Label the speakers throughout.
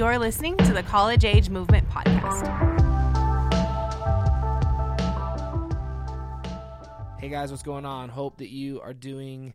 Speaker 1: You're listening to the College Age Movement Podcast.
Speaker 2: Hey guys, what's going on? Hope that you are doing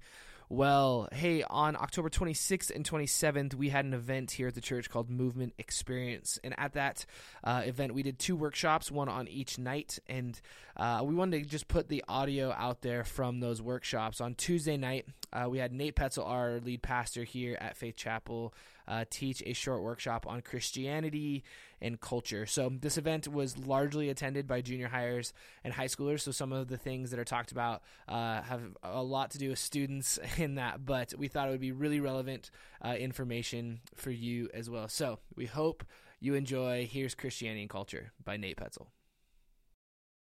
Speaker 2: well. Hey, on October 26th and 27th, we had an event here at the church called Movement Experience. And at that uh, event, we did two workshops, one on each night. And uh, we wanted to just put the audio out there from those workshops. On Tuesday night, uh, we had Nate Petzel, our lead pastor here at Faith Chapel, uh, teach a short workshop on Christianity and culture. So this event was largely attended by junior highers and high schoolers. So some of the things that are talked about uh, have a lot to do with students in that, but we thought it would be really relevant uh, information for you as well. So we hope you enjoy Here's Christianity and Culture by Nate Petzel.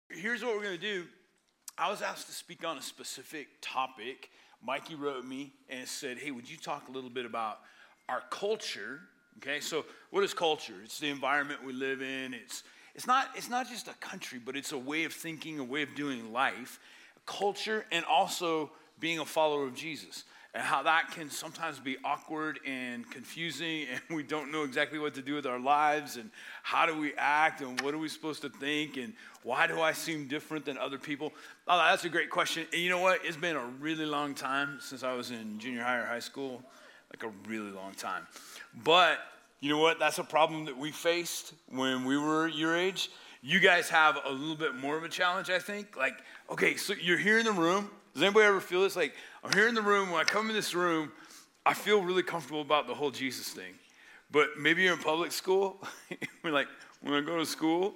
Speaker 3: Here's what we're going to do. I was asked to speak on a specific topic. Mikey wrote me and said, Hey, would you talk a little bit about our culture. Okay, so what is culture? It's the environment we live in. It's it's not it's not just a country, but it's a way of thinking, a way of doing life, culture, and also being a follower of Jesus. And how that can sometimes be awkward and confusing, and we don't know exactly what to do with our lives, and how do we act, and what are we supposed to think, and why do I seem different than other people? Oh, that's a great question. And you know what? It's been a really long time since I was in junior high or high school like a really long time. But you know what? That's a problem that we faced when we were your age. You guys have a little bit more of a challenge, I think. Like, okay, so you're here in the room. Does anybody ever feel this? Like, I'm here in the room. When I come in this room, I feel really comfortable about the whole Jesus thing. But maybe you're in public school. we're like, when I go to school,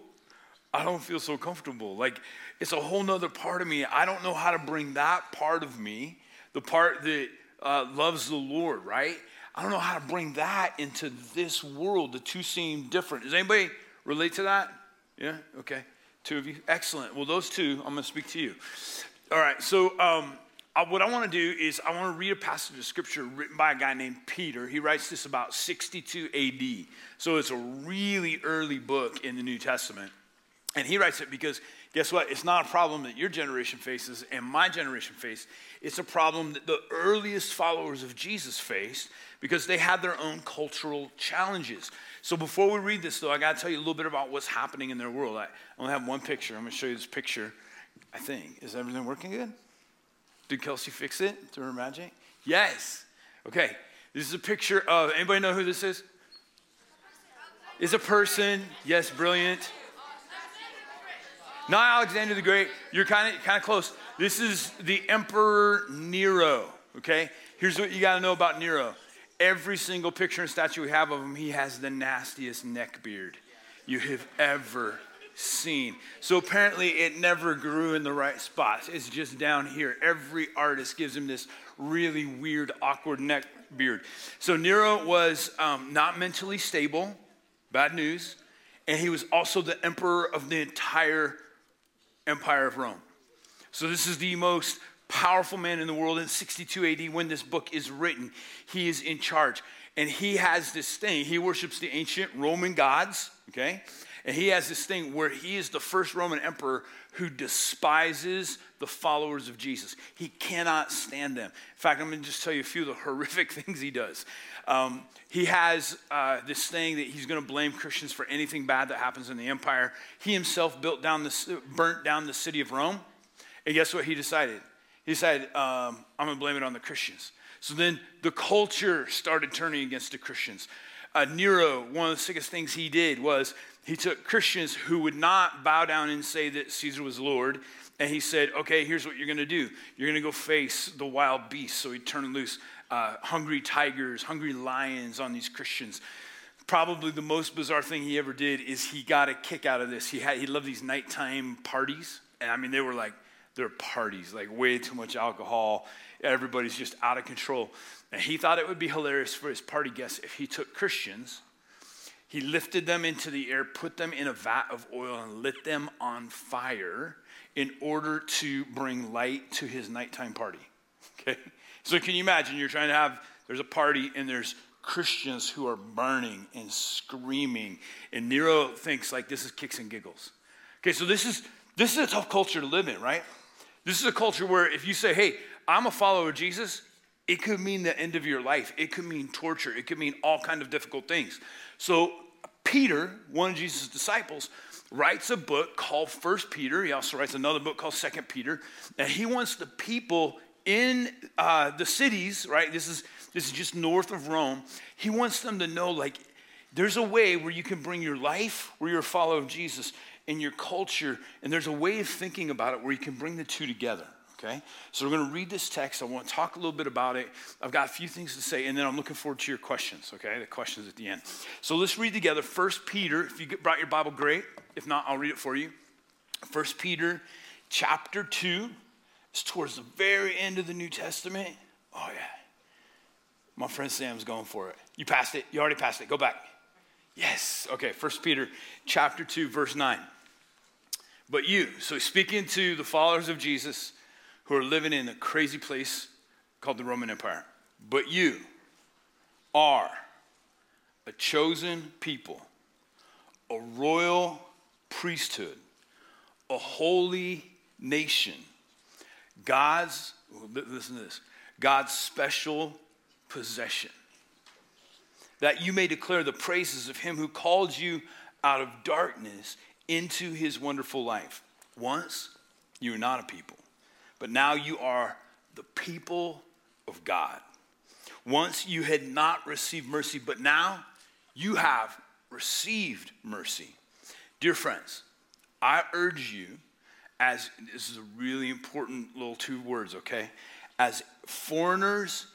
Speaker 3: I don't feel so comfortable. Like, it's a whole nother part of me. I don't know how to bring that part of me, the part that uh, loves the Lord, right? I don't know how to bring that into this world. The two seem different. Does anybody relate to that? Yeah? Okay. Two of you? Excellent. Well, those two, I'm going to speak to you. All right. So, um, uh, what I want to do is I want to read a passage of scripture written by a guy named Peter. He writes this about 62 AD. So, it's a really early book in the New Testament. And he writes it because guess what? It's not a problem that your generation faces and my generation face. It's a problem that the earliest followers of Jesus faced because they had their own cultural challenges. So before we read this, though, I got to tell you a little bit about what's happening in their world. I only have one picture. I'm going to show you this picture. I think. Is everything working good? Did Kelsey fix it to her magic? Yes. Okay. This is a picture of anybody know who this is? Is a person. Yes, brilliant. Not Alexander the Great. You're kind of kind of close. This is the Emperor Nero. Okay. Here's what you got to know about Nero. Every single picture and statue we have of him, he has the nastiest neck beard you have ever seen. So apparently, it never grew in the right spots. It's just down here. Every artist gives him this really weird, awkward neck beard. So Nero was um, not mentally stable. Bad news. And he was also the emperor of the entire Empire of Rome. So, this is the most powerful man in the world in 62 AD when this book is written. He is in charge. And he has this thing. He worships the ancient Roman gods, okay? And he has this thing where he is the first Roman emperor who despises the followers of Jesus. He cannot stand them. In fact, I'm going to just tell you a few of the horrific things he does. Um, he has uh, this thing that he's going to blame Christians for anything bad that happens in the empire. He himself built down the, burnt down the city of Rome. And guess what he decided? He decided, um, I'm going to blame it on the Christians. So then the culture started turning against the Christians. Uh, Nero, one of the sickest things he did was he took Christians who would not bow down and say that Caesar was Lord, and he said, okay, here's what you're going to do. You're going to go face the wild beasts. So he turned loose uh, hungry tigers, hungry lions on these Christians. Probably the most bizarre thing he ever did is he got a kick out of this. He had he loved these nighttime parties, and I mean they were like they're parties, like way too much alcohol. Everybody's just out of control. And he thought it would be hilarious for his party guests if he took Christians, he lifted them into the air, put them in a vat of oil, and lit them on fire in order to bring light to his nighttime party. Okay? So can you imagine you're trying to have, there's a party and there's Christians who are burning and screaming. And Nero thinks like this is kicks and giggles. Okay, so this is this is a tough culture to live in, right? This is a culture where if you say, hey, I'm a follower of Jesus, It could mean the end of your life. It could mean torture. It could mean all kind of difficult things. So Peter, one of Jesus' disciples, writes a book called First Peter. He also writes another book called Second Peter, and he wants the people in uh, the cities, right? This is this is just north of Rome. He wants them to know, like, there's a way where you can bring your life, where you're a follower of Jesus, and your culture, and there's a way of thinking about it where you can bring the two together. Okay? So we're going to read this text. I want to talk a little bit about it. I've got a few things to say, and then I'm looking forward to your questions, okay? The questions at the end. So let's read together First Peter. If you brought your Bible, great. If not, I'll read it for you. First Peter chapter 2 is towards the very end of the New Testament. Oh, yeah. My friend Sam's going for it. You passed it. You already passed it. Go back. Yes. Okay, First Peter chapter 2, verse 9. But you, so speaking to the followers of Jesus, who are living in a crazy place called the Roman Empire. But you are a chosen people, a royal priesthood, a holy nation, God's, listen to this, God's special possession. That you may declare the praises of him who called you out of darkness into his wonderful life. Once you were not a people but now you are the people of God. Once you had not received mercy, but now you have received mercy. Dear friends, I urge you, as this is a really important little two words, okay? As foreigners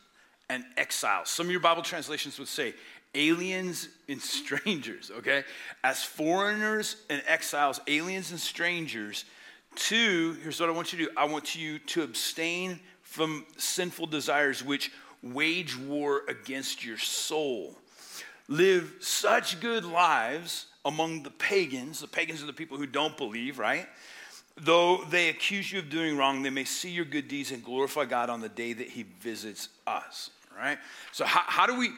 Speaker 3: and exiles. Some of your Bible translations would say aliens and strangers, okay? As foreigners and exiles, aliens and strangers Two, here's what I want you to do I want you to abstain from sinful desires which wage war against your soul. Live such good lives among the pagans. The pagans are the people who don't believe, right? Though they accuse you of doing wrong, they may see your good deeds and glorify God on the day that He visits us, right? So, how, how do we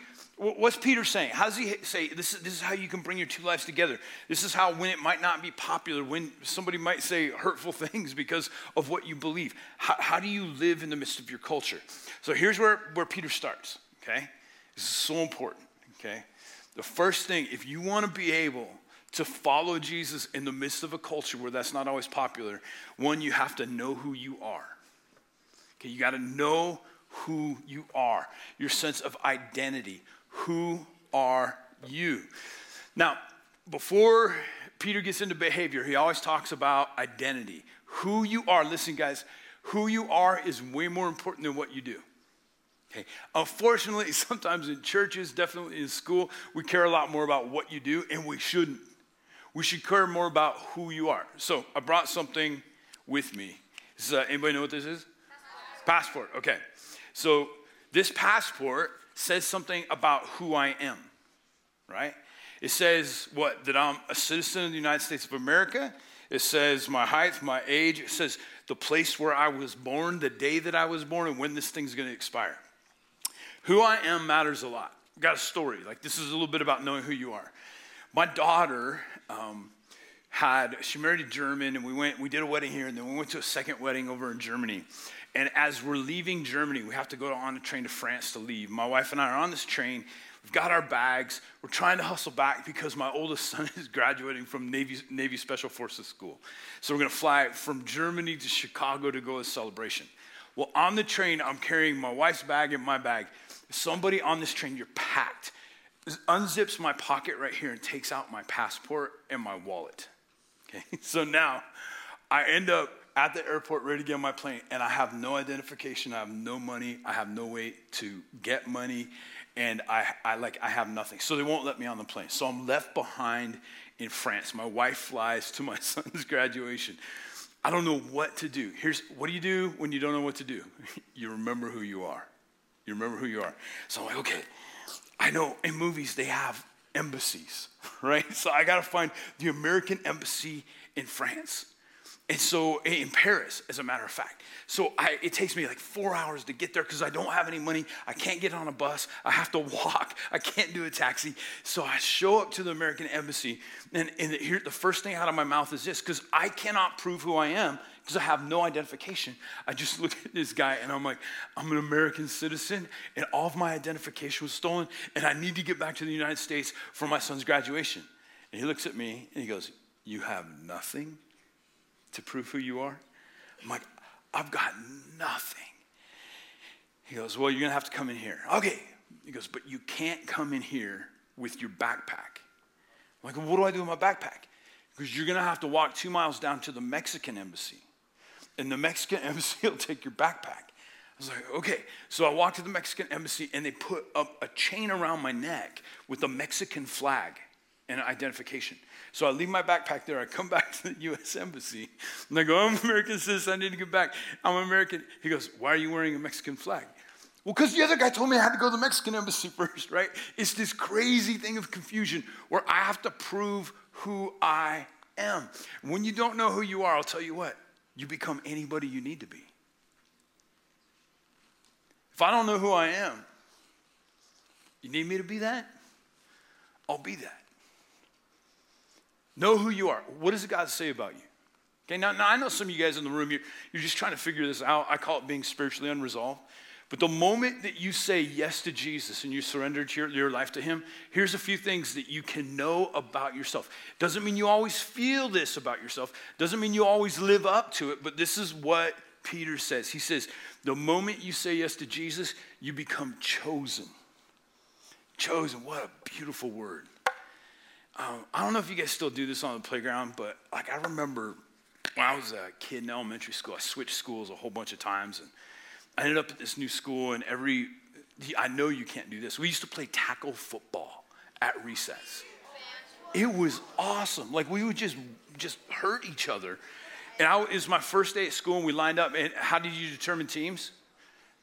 Speaker 3: What's Peter saying? How does he say this is, this is how you can bring your two lives together? This is how, when it might not be popular, when somebody might say hurtful things because of what you believe, how, how do you live in the midst of your culture? So here's where, where Peter starts, okay? This is so important, okay? The first thing, if you want to be able to follow Jesus in the midst of a culture where that's not always popular, one, you have to know who you are. Okay, you got to know who you are, your sense of identity who are you? Now, before Peter gets into behavior, he always talks about identity. Who you are, listen, guys, who you are is way more important than what you do. Okay. Unfortunately, sometimes in churches, definitely in school, we care a lot more about what you do, and we shouldn't. We should care more about who you are. So I brought something with me. Is, uh, anybody know what this is? Passport. passport. Okay. So this passport says something about who I am, right? It says what? That I'm a citizen of the United States of America. It says my height, my age. It says the place where I was born, the day that I was born, and when this thing's going to expire. Who I am matters a lot. got a story. Like this is a little bit about knowing who you are. My daughter um, had she married a German, and we went. We did a wedding here, and then we went to a second wedding over in Germany. And as we're leaving Germany, we have to go on a train to France to leave. My wife and I are on this train. We've got our bags. We're trying to hustle back because my oldest son is graduating from Navy, Navy Special Forces School. So we're going to fly from Germany to Chicago to go to celebration. Well, on the train, I'm carrying my wife's bag and my bag. Somebody on this train, you're packed, unzips my pocket right here and takes out my passport and my wallet. Okay, so now I end up at the airport ready to get on my plane and I have no identification, I have no money, I have no way to get money, and I, I like I have nothing. So they won't let me on the plane. So I'm left behind in France. My wife flies to my son's graduation. I don't know what to do. Here's what do you do when you don't know what to do? you remember who you are. You remember who you are. So I'm like, okay, I know in movies they have embassies, right? So I gotta find the American embassy in France. And so in Paris, as a matter of fact. So I, it takes me like four hours to get there because I don't have any money. I can't get on a bus. I have to walk. I can't do a taxi. So I show up to the American embassy, and, and here, the first thing out of my mouth is this because I cannot prove who I am because I have no identification. I just look at this guy and I'm like, I'm an American citizen, and all of my identification was stolen, and I need to get back to the United States for my son's graduation. And he looks at me and he goes, You have nothing to prove who you are? I'm like, I've got nothing. He goes, Well, you're going to have to come in here. Okay. He goes, But you can't come in here with your backpack. I'm like, well, What do I do with my backpack? Because you're going to have to walk two miles down to the Mexican embassy. And the Mexican embassy will take your backpack. I was like, okay. So I walked to the Mexican embassy and they put up a chain around my neck with a Mexican flag and identification. So I leave my backpack there. I come back to the U.S. Embassy. And I go, I'm American citizen. I need to get back. I'm American. He goes, Why are you wearing a Mexican flag? Well, because the other guy told me I had to go to the Mexican embassy first, right? It's this crazy thing of confusion where I have to prove who I am. When you don't know who you are, I'll tell you what, you become anybody you need to be. If I don't know who I am, you need me to be that? I'll be that. Know who you are. What does God say about you? Okay, now, now I know some of you guys in the room, you're, you're just trying to figure this out. I call it being spiritually unresolved. But the moment that you say yes to Jesus and you surrender your, your life to Him, here's a few things that you can know about yourself. Doesn't mean you always feel this about yourself, doesn't mean you always live up to it, but this is what Peter says. He says, The moment you say yes to Jesus, you become chosen. Chosen, what a beautiful word. Um, I don't know if you guys still do this on the playground, but like I remember when I was a kid in elementary school, I switched schools a whole bunch of times, and I ended up at this new school. And every, I know you can't do this. We used to play tackle football at recess. It was awesome. Like we would just just hurt each other. And I, it was my first day at school, and we lined up. And how did you determine teams?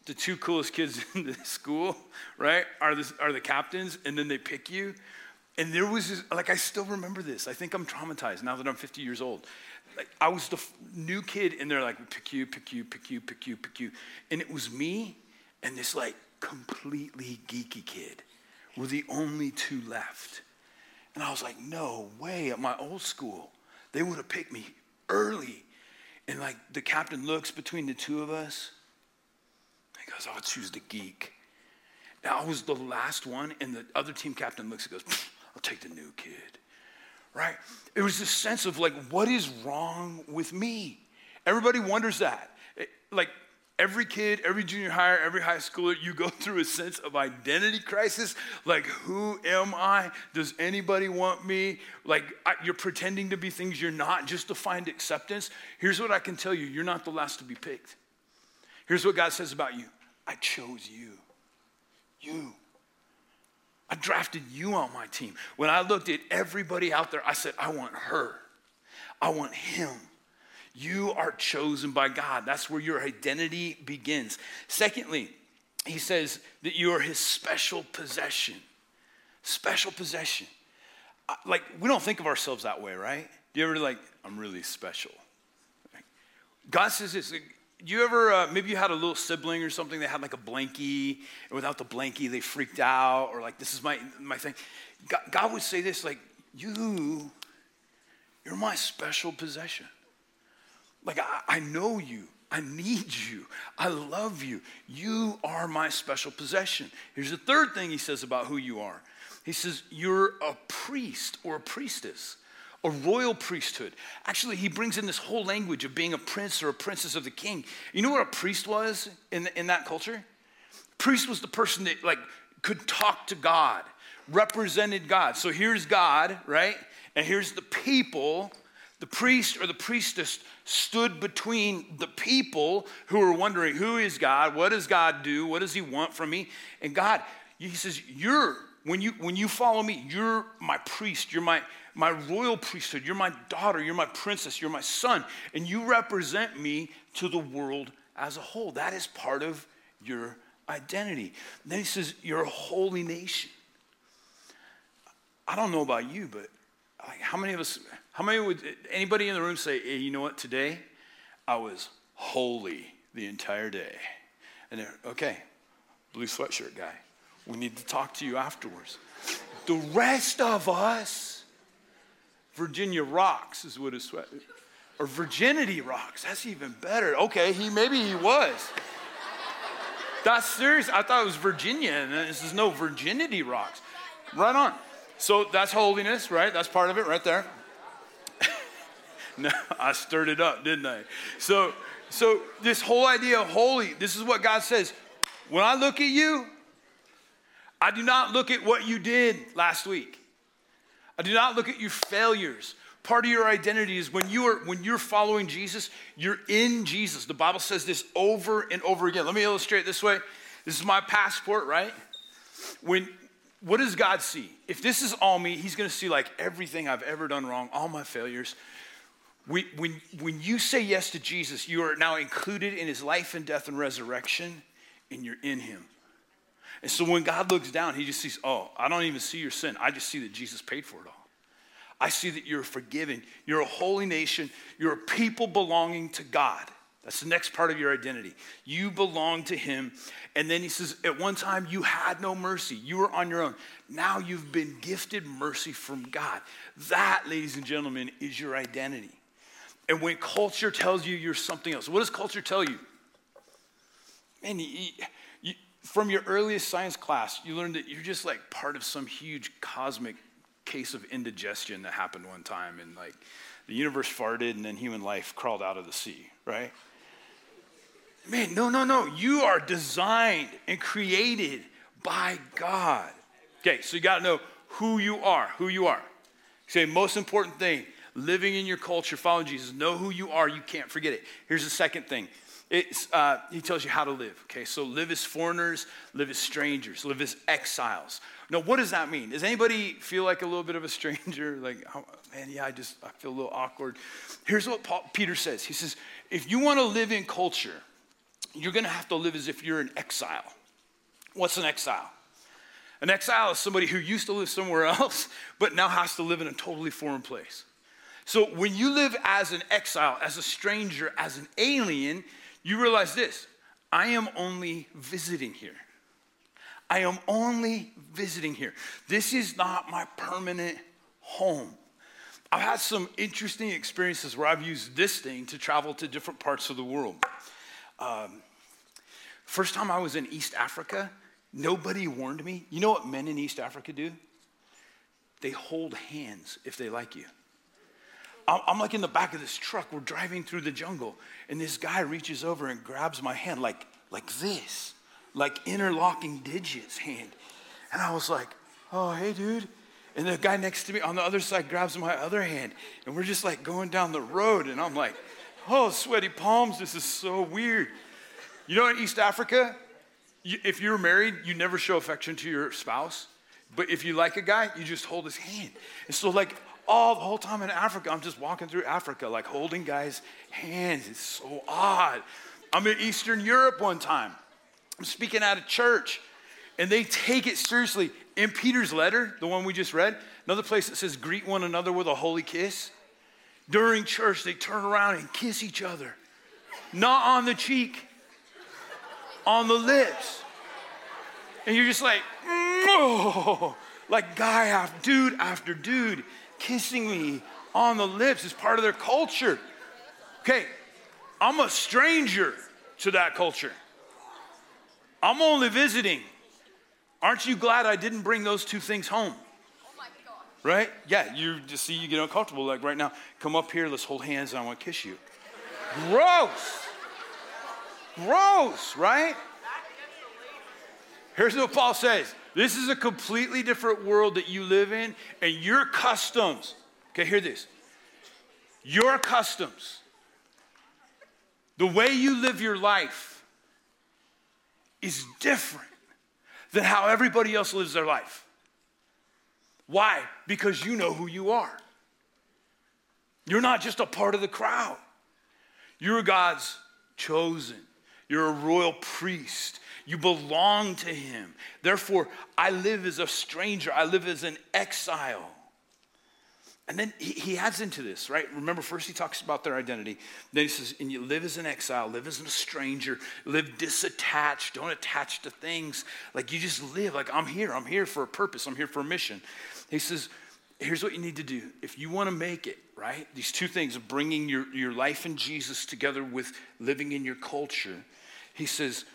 Speaker 3: The two coolest kids in the school, right, are the, are the captains, and then they pick you. And there was, this, like, I still remember this. I think I'm traumatized now that I'm 50 years old. Like, I was the f- new kid, and they're like, pick you, pick you, pick you, pick you, pick you. And it was me and this, like, completely geeky kid were the only two left. And I was like, no way. At my old school, they would have picked me early. And, like, the captain looks between the two of us. He goes, I'll choose the geek. Now, I was the last one, and the other team captain looks and goes, I'll take the new kid. Right? It was this sense of like, what is wrong with me? Everybody wonders that. It, like, every kid, every junior higher, every high schooler, you go through a sense of identity crisis. Like, who am I? Does anybody want me? Like, I, you're pretending to be things you're not just to find acceptance. Here's what I can tell you you're not the last to be picked. Here's what God says about you I chose you. You. I drafted you on my team. When I looked at everybody out there, I said, I want her. I want him. You are chosen by God. That's where your identity begins. Secondly, he says that you are his special possession. Special possession. Like, we don't think of ourselves that way, right? Do you ever like, I'm really special? God says this you ever uh, maybe you had a little sibling or something that had like a blankie and without the blankie they freaked out or like this is my my thing. God, god would say this like you you're my special possession. Like I, I know you. I need you. I love you. You are my special possession. Here's the third thing he says about who you are. He says you're a priest or a priestess a royal priesthood. Actually, he brings in this whole language of being a prince or a princess of the king. You know what a priest was in, in that culture? Priest was the person that like could talk to God, represented God. So here's God, right? And here's the people. The priest or the priestess stood between the people who were wondering, who is God? What does God do? What does he want from me? And God, he says, You're when you when you follow me, you're my priest, you're my my royal priesthood. You're my daughter. You're my princess. You're my son. And you represent me to the world as a whole. That is part of your identity. then he says, You're a holy nation. I don't know about you, but like how many of us How many would anybody in the room say, hey, you know what, today I was holy the entire day? And they're, okay, blue sweatshirt guy, we need to talk to you afterwards. The rest of us, Virginia rocks is what his sweat, or virginity rocks. That's even better. Okay, he maybe he was. That's serious. I thought it was Virginia, and this is no virginity rocks. Right on. So that's holiness, right? That's part of it right there. no, I stirred it up, didn't I? So, so this whole idea of holy, this is what God says. When I look at you, I do not look at what you did last week. I do not look at your failures. Part of your identity is when you are when you're following Jesus, you're in Jesus. The Bible says this over and over again. Let me illustrate this way. This is my passport, right? When what does God see? If this is all me, He's going to see like everything I've ever done wrong, all my failures. We, when, when you say yes to Jesus, you are now included in His life and death and resurrection, and you're in Him. And so when God looks down, He just sees, oh, I don't even see your sin. I just see that Jesus paid for it all. I see that you're forgiven. You're a holy nation. You're a people belonging to God. That's the next part of your identity. You belong to Him. And then He says, at one time you had no mercy. You were on your own. Now you've been gifted mercy from God. That, ladies and gentlemen, is your identity. And when culture tells you you're something else, what does culture tell you? Man, from your earliest science class, you learned that you're just like part of some huge cosmic case of indigestion that happened one time. And like the universe farted and then human life crawled out of the sea, right? Man, no, no, no. You are designed and created by God. Okay, so you got to know who you are, who you are. Say, most important thing, living in your culture, following Jesus, know who you are. You can't forget it. Here's the second thing. It's, uh, he tells you how to live. Okay, so live as foreigners, live as strangers, live as exiles. Now, what does that mean? Does anybody feel like a little bit of a stranger? Like, oh, man, yeah, I just I feel a little awkward. Here's what Paul, Peter says. He says, if you want to live in culture, you're going to have to live as if you're an exile. What's an exile? An exile is somebody who used to live somewhere else, but now has to live in a totally foreign place. So when you live as an exile, as a stranger, as an alien, you realize this I am only visiting here. I am only visiting here. This is not my permanent home. I've had some interesting experiences where I've used this thing to travel to different parts of the world. Um, first time I was in East Africa, nobody warned me. You know what men in East Africa do? They hold hands if they like you. I'm like in the back of this truck. We're driving through the jungle, and this guy reaches over and grabs my hand like, like this, like interlocking digits hand. And I was like, oh, hey, dude. And the guy next to me on the other side grabs my other hand, and we're just like going down the road, and I'm like, oh, sweaty palms, this is so weird. You know, in East Africa, if you're married, you never show affection to your spouse. But if you like a guy, you just hold his hand. And so, like, all the whole time in Africa, I'm just walking through Africa, like holding guys' hands. It's so odd. I'm in Eastern Europe one time. I'm speaking at a church, and they take it seriously. In Peter's letter, the one we just read, another place that says, greet one another with a holy kiss. During church, they turn around and kiss each other. Not on the cheek, on the lips. And you're just like, oh, like guy after dude after dude kissing me on the lips is part of their culture. Okay, I'm a stranger to that culture. I'm only visiting. Aren't you glad I didn't bring those two things home? right? Yeah, you just see you get uncomfortable. Like right now, come up here, let's hold hands, and I want to kiss you. Gross. Gross, right? Here's what Paul says this is a completely different world that you live in, and your customs, okay, hear this. Your customs, the way you live your life, is different than how everybody else lives their life. Why? Because you know who you are. You're not just a part of the crowd, you're God's chosen. You're a royal priest. You belong to him. Therefore, I live as a stranger, I live as an exile. And then he, he adds into this, right? Remember, first he talks about their identity. Then he says, and you live as an exile, live as a stranger, live disattached, don't attach to things. Like you just live, like I'm here, I'm here for a purpose, I'm here for a mission. He says, here's what you need to do. If you want to make it, right? These two things of bringing your, your life in Jesus together with living in your culture. He says,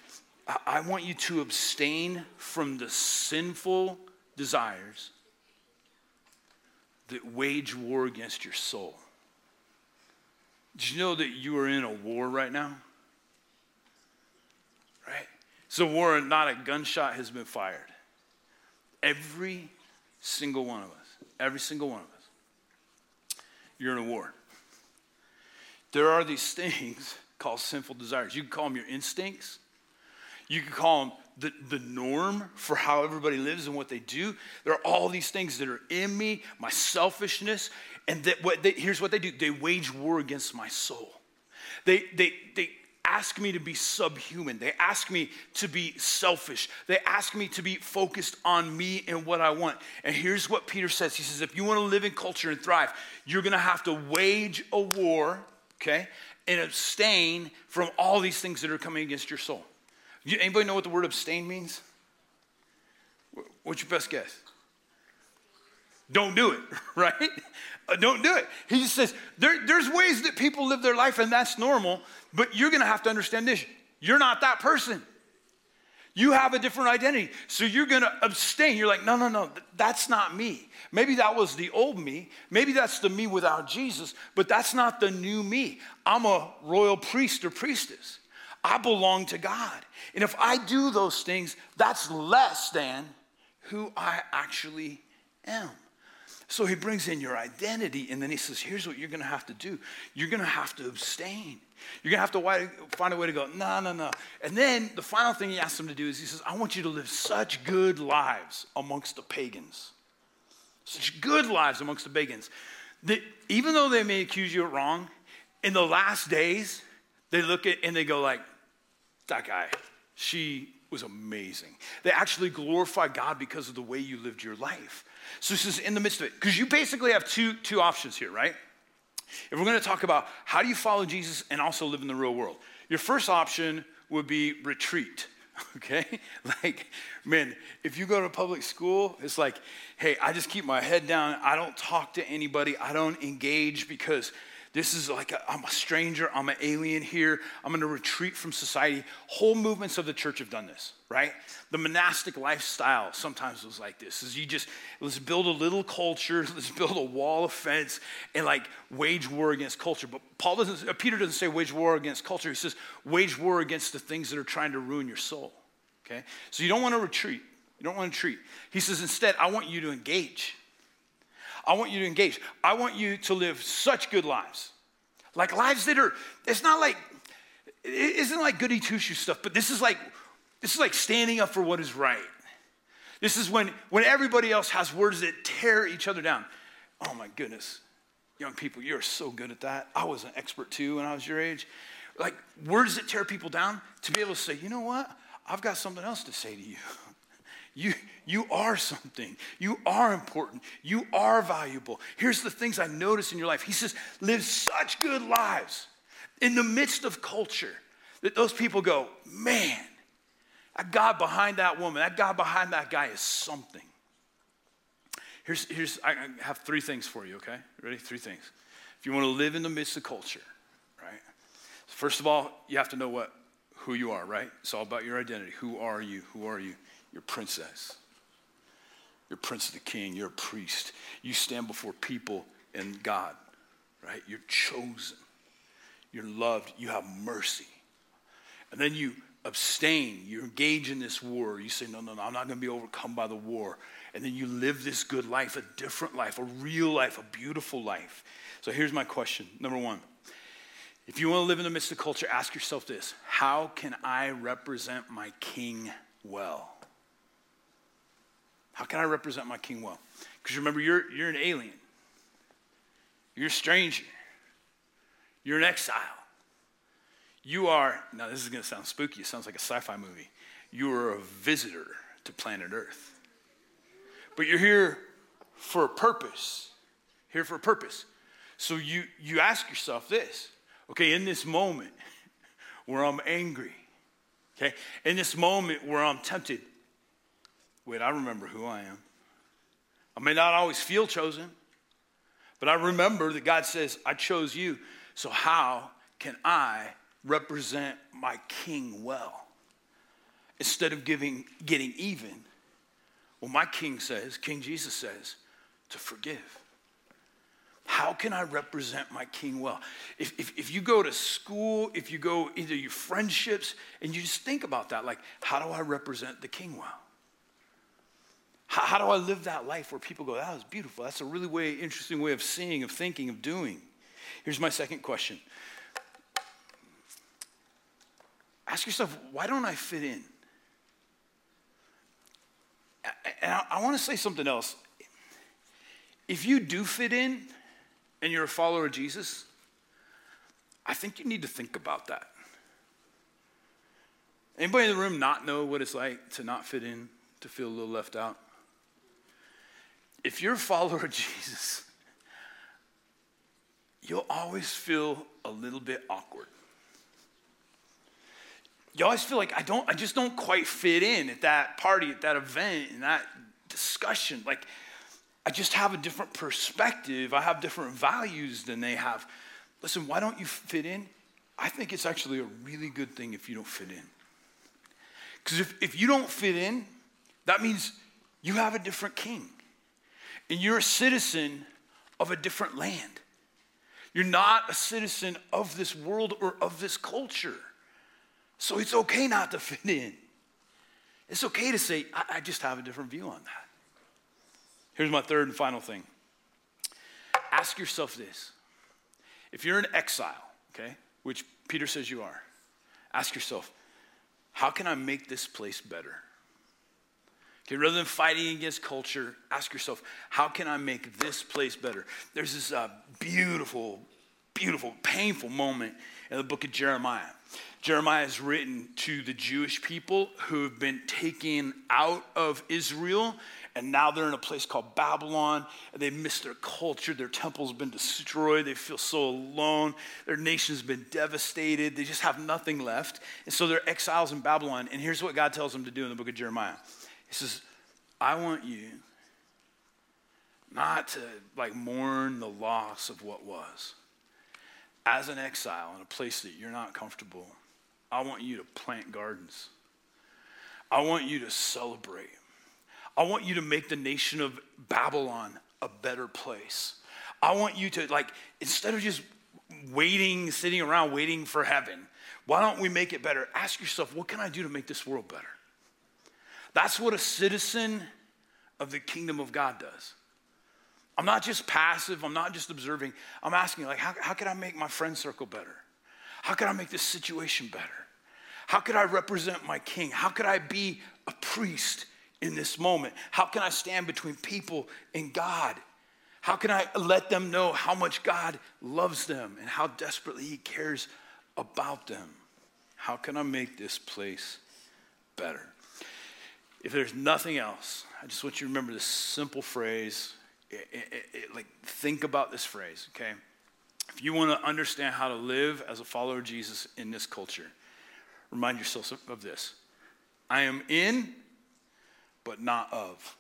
Speaker 3: I, want you to abstain from the sinful desires that wage war against your soul. Did you know that you are in a war right now? Right? It's a war, and not a gunshot has been fired. Every single one of us, every single one of us, you're in a war. There are these things called sinful desires. You can call them your instincts, you can call them the, the norm for how everybody lives and what they do. There are all these things that are in me, my selfishness, and that what they, here's what they do they wage war against my soul. They, they, they ask me to be subhuman. They ask me to be selfish. They ask me to be focused on me and what I want. And here's what Peter says He says, if you want to live in culture and thrive, you're going to have to wage a war, okay, and abstain from all these things that are coming against your soul. Anybody know what the word abstain means? What's your best guess? Don't do it, right? Uh, don't do it. He just says there, there's ways that people live their life, and that's normal, but you're gonna have to understand this. You're not that person. You have a different identity. So you're gonna abstain. You're like, no, no, no, that's not me. Maybe that was the old me. Maybe that's the me without Jesus, but that's not the new me. I'm a royal priest or priestess. I belong to God. And if I do those things, that's less than who I actually am. So he brings in your identity, and then he says, Here's what you're gonna have to do you're gonna have to abstain. You're gonna have to find a way to go, No, no, no. And then the final thing he asks them to do is he says, I want you to live such good lives amongst the pagans. Such good lives amongst the pagans. That even though they may accuse you of wrong, in the last days, they look at and they go like, that guy, she was amazing. They actually glorify God because of the way you lived your life. So this is in the midst of it. Because you basically have two, two options here, right? If we're going to talk about how do you follow Jesus and also live in the real world, your first option would be retreat. Okay? Like, man, if you go to public school, it's like, hey, I just keep my head down. I don't talk to anybody. I don't engage because this is like, i am a stranger, I'm an alien here, I'm gonna retreat from society. Whole movements of the church have done this, right? The monastic lifestyle sometimes was like this, is you just, let's build a little culture, let's build a wall of fence and like wage war against culture. But Paul doesn't, uh, Peter doesn't say wage war against culture, he says wage war against the things that are trying to ruin your soul, okay? So you don't wanna retreat, you don't wanna retreat. He says instead, I want you to engage. I want you to engage. I want you to live such good lives. Like lives that are, it's not like, it isn't like goody two shoes stuff, but this is like, this is like standing up for what is right. This is when, when everybody else has words that tear each other down. Oh my goodness. Young people, you're so good at that. I was an expert too when I was your age. Like words that tear people down, to be able to say, you know what? I've got something else to say to you. You, you are something. You are important. You are valuable. Here's the things I notice in your life. He says, live such good lives in the midst of culture that those people go, man, that God behind that woman, that God behind that guy is something. Here's, here's I have three things for you, okay? Ready? Three things. If you want to live in the midst of culture, right? First of all, you have to know what who you are, right? It's all about your identity. Who are you? Who are you? You're princess. You're prince of the king. You're a priest. You stand before people and God, right? You're chosen. You're loved. You have mercy. And then you abstain. You engage in this war. You say, no, no, no, I'm not going to be overcome by the war. And then you live this good life, a different life, a real life, a beautiful life. So here's my question. Number one. If you want to live in the midst of culture, ask yourself this How can I represent my king well? How can I represent my king well? Because remember, you're, you're an alien, you're a stranger, you're an exile. You are, now this is going to sound spooky, it sounds like a sci fi movie. You are a visitor to planet Earth. But you're here for a purpose. here for a purpose. So you, you ask yourself this okay, in this moment where I'm angry, okay, in this moment where I'm tempted, wait, I remember who I am. I may not always feel chosen, but I remember that God says, I chose you. So how can I represent my king well? Instead of giving, getting even, well, my king says, King Jesus says, to forgive. How can I represent my king well? If, if, if, you go to school, if you go into your friendships, and you just think about that, like, how do I represent the king well? How, how do I live that life where people go, that was beautiful? That's a really way, interesting way of seeing, of thinking, of doing. Here's my second question Ask yourself, why don't I fit in? And I, I want to say something else. If you do fit in and you're a follower of Jesus, I think you need to think about that. Anybody in the room not know what it's like to not fit in, to feel a little left out? If you're a follower of Jesus, you'll always feel a little bit awkward you always feel like I don't, I just don't quite fit in at that party, at that event, in that discussion. Like, I just have a different perspective. I have different values than they have. Listen, why don't you fit in? I think it's actually a really good thing if you don't fit in. Because if, if you don't fit in, that means you have a different king. And you're a citizen of a different land. You're not a citizen of this world or of this culture. So it's okay not to fit in. It's okay to say, I, I just have a different view on that. Here's my third and final thing ask yourself this if you're in exile, okay, which Peter says you are, ask yourself, how can I make this place better? Okay, rather than fighting against culture, ask yourself, how can I make this place better? There's this uh, beautiful, beautiful, painful moment in the book of Jeremiah. Jeremiah is written to the Jewish people who have been taken out of Israel and now they're in a place called Babylon. And they miss their culture. Their temple's been destroyed. They feel so alone. Their nation's been devastated. They just have nothing left. And so they're exiles in Babylon. And here's what God tells them to do in the book of Jeremiah He says, I want you not to like mourn the loss of what was. As an exile in a place that you're not comfortable, I want you to plant gardens. I want you to celebrate. I want you to make the nation of Babylon a better place. I want you to, like, instead of just waiting, sitting around waiting for heaven, why don't we make it better? Ask yourself, what can I do to make this world better? That's what a citizen of the kingdom of God does. I'm not just passive, I'm not just observing. I'm asking, like, how, how can I make my friend circle better? How can I make this situation better? How could I represent my king? How could I be a priest in this moment? How can I stand between people and God? How can I let them know how much God loves them and how desperately He cares about them? How can I make this place better? If there's nothing else, I just want you to remember this simple phrase. It, it, it, like, think about this phrase, okay? If you want to understand how to live as a follower of Jesus in this culture, remind yourself of this I am in, but not of.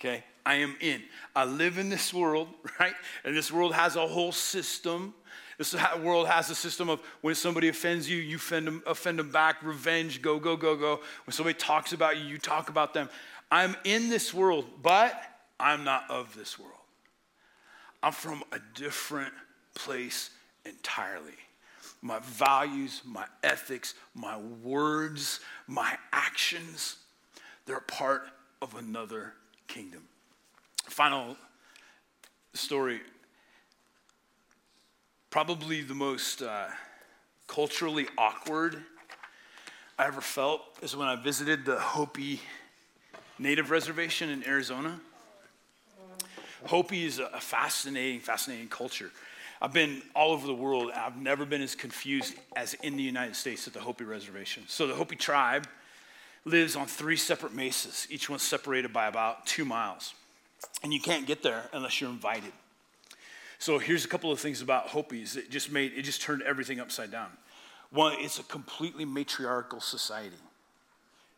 Speaker 3: Okay? I am in. I live in this world, right? And this world has a whole system. This world has a system of when somebody offends you, you offend them, offend them back, revenge, go, go, go, go. When somebody talks about you, you talk about them. I'm in this world, but I'm not of this world. I'm from a different place entirely my values, my ethics, my words, my actions, they're part of another kingdom. Final story. Probably the most uh, culturally awkward I ever felt is when I visited the Hopi Native Reservation in Arizona. Hopi is a fascinating, fascinating culture. I've been all over the world. I've never been as confused as in the United States at the Hopi Reservation. So the Hopi tribe lives on three separate mesas, each one separated by about two miles. And you can't get there unless you're invited. So here's a couple of things about Hopis that just made it just turned everything upside down. One, it's a completely matriarchal society.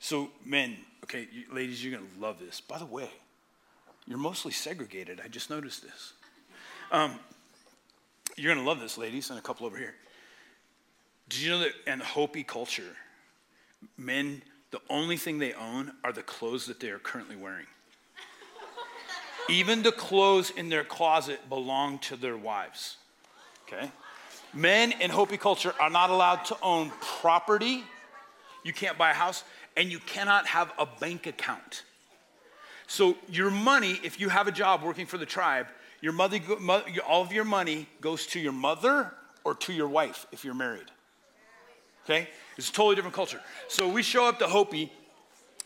Speaker 3: So men, okay, you, ladies, you're gonna love this. By the way, you're mostly segregated. I just noticed this. Um, you're gonna love this, ladies, and a couple over here. Did you know that in Hopi culture, men, the only thing they own are the clothes that they are currently wearing? Even the clothes in their closet belong to their wives. Okay? Men in Hopi culture are not allowed to own property. You can't buy a house, and you cannot have a bank account. So, your money, if you have a job working for the tribe, your mother, all of your money goes to your mother or to your wife if you're married. Okay? It's a totally different culture. So we show up to Hopi,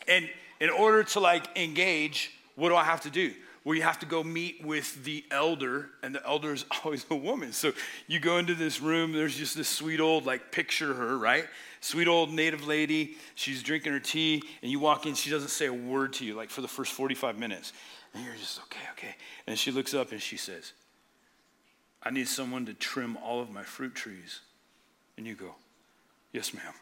Speaker 3: and in order to like engage, what do I have to do? Well, you have to go meet with the elder, and the elder is always a woman. So you go into this room, there's just this sweet old, like, picture her, right? Sweet old native lady. She's drinking her tea, and you walk in, she doesn't say a word to you, like, for the first 45 minutes. And you're just, okay, okay. And she looks up and she says, I need someone to trim all of my fruit trees. And you go, Yes, ma'am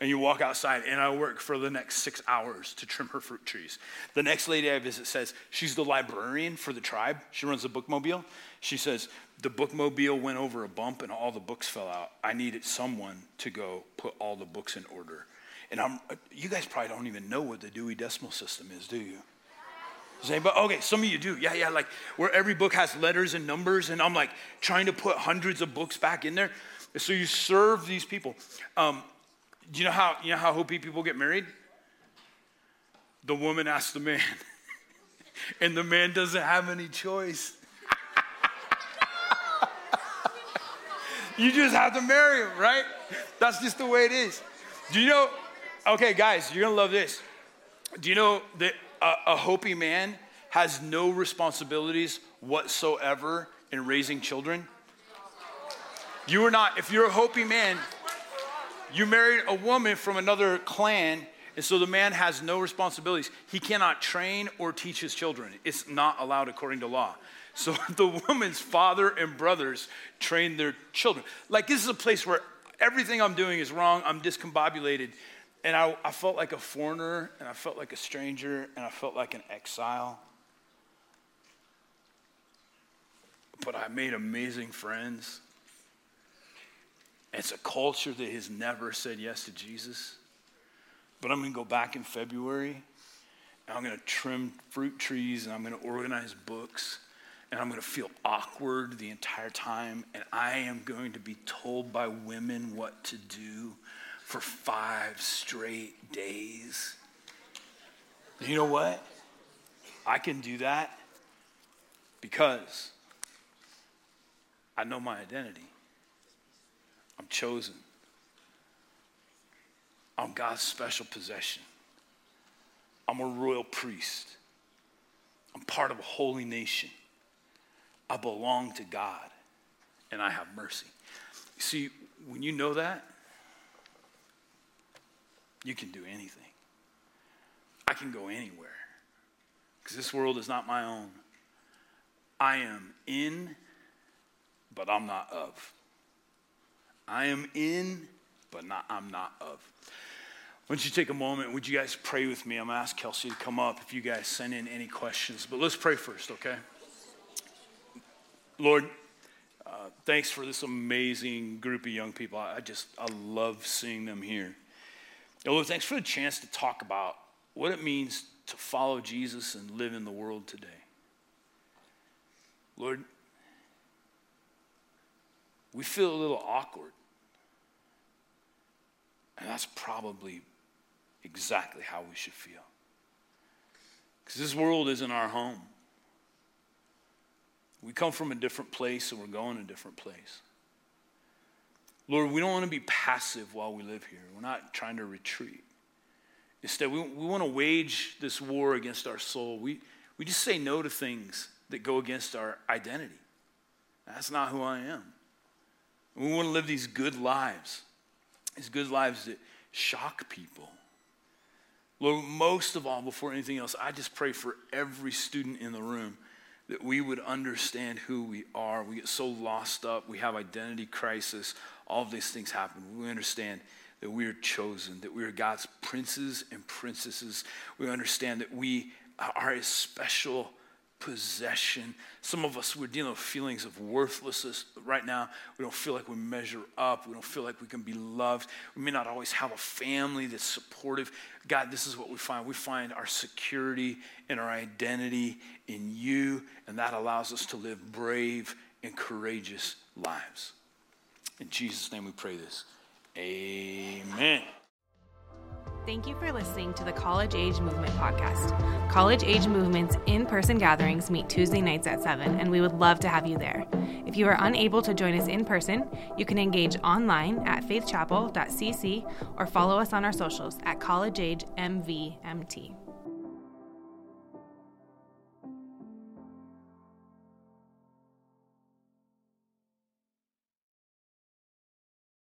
Speaker 3: and you walk outside, and I work for the next six hours to trim her fruit trees. The next lady I visit says she's the librarian for the tribe. She runs the bookmobile. She says, The bookmobile went over a bump and all the books fell out. I needed someone to go put all the books in order. And I'm, you guys probably don't even know what the Dewey Decimal System is, do you? But okay, some of you do. Yeah, yeah, like where every book has letters and numbers, and I'm like trying to put hundreds of books back in there. So you serve these people. Um, you know how you know how Hopi people get married? The woman asks the man, and the man doesn't have any choice. you just have to marry him, right? That's just the way it is. Do you know? Okay, guys, you're gonna love this. Do you know that a, a Hopi man has no responsibilities whatsoever in raising children? You are not, if you're a Hopi man, you married a woman from another clan, and so the man has no responsibilities. He cannot train or teach his children. It's not allowed according to law. So the woman's father and brothers train their children. Like, this is a place where everything I'm doing is wrong. I'm discombobulated. And I, I felt like a foreigner, and I felt like a stranger, and I felt like an exile. But I made amazing friends. It's a culture that has never said yes to Jesus. But I'm going to go back in February and I'm going to trim fruit trees and I'm going to organize books and I'm going to feel awkward the entire time and I am going to be told by women what to do for five straight days. You know what? I can do that because I know my identity. I'm chosen. I'm God's special possession. I'm a royal priest. I'm part of a holy nation. I belong to God and I have mercy. See, when you know that, you can do anything. I can go anywhere because this world is not my own. I am in, but I'm not of. I am in, but not, I'm not of. Why don't you take a moment? Would you guys pray with me? I'm going to ask Kelsey to come up if you guys send in any questions. But let's pray first, okay? Lord, uh, thanks for this amazing group of young people. I just, I love seeing them here. And Lord, thanks for the chance to talk about what it means to follow Jesus and live in the world today. Lord, we feel a little awkward and that's probably exactly how we should feel. Because this world isn't our home. We come from a different place and we're going a different place. Lord, we don't want to be passive while we live here. We're not trying to retreat. Instead, we, we want to wage this war against our soul. We, we just say no to things that go against our identity. That's not who I am. We want to live these good lives is good lives that shock people. Lord, most of all, before anything else, I just pray for every student in the room that we would understand who we are. We get so lost up, we have identity crisis, all of these things happen. We understand that we are chosen, that we are God's princes and princesses. We understand that we are a special possession. Some of us, we're dealing with feelings of worthlessness right now. We don't feel like we measure up. We don't feel like we can be loved. We may not always have a family that's supportive. God, this is what we find. We find our security and our identity in you, and that allows us to live brave and courageous lives. In Jesus' name we pray this. Amen.
Speaker 1: Thank you for listening to the College Age Movement podcast. College Age Movement's in person gatherings meet Tuesday nights at 7, and we would love to have you there. If you are unable to join us in person, you can engage online at faithchapel.cc or follow us on our socials at College Age MVMT.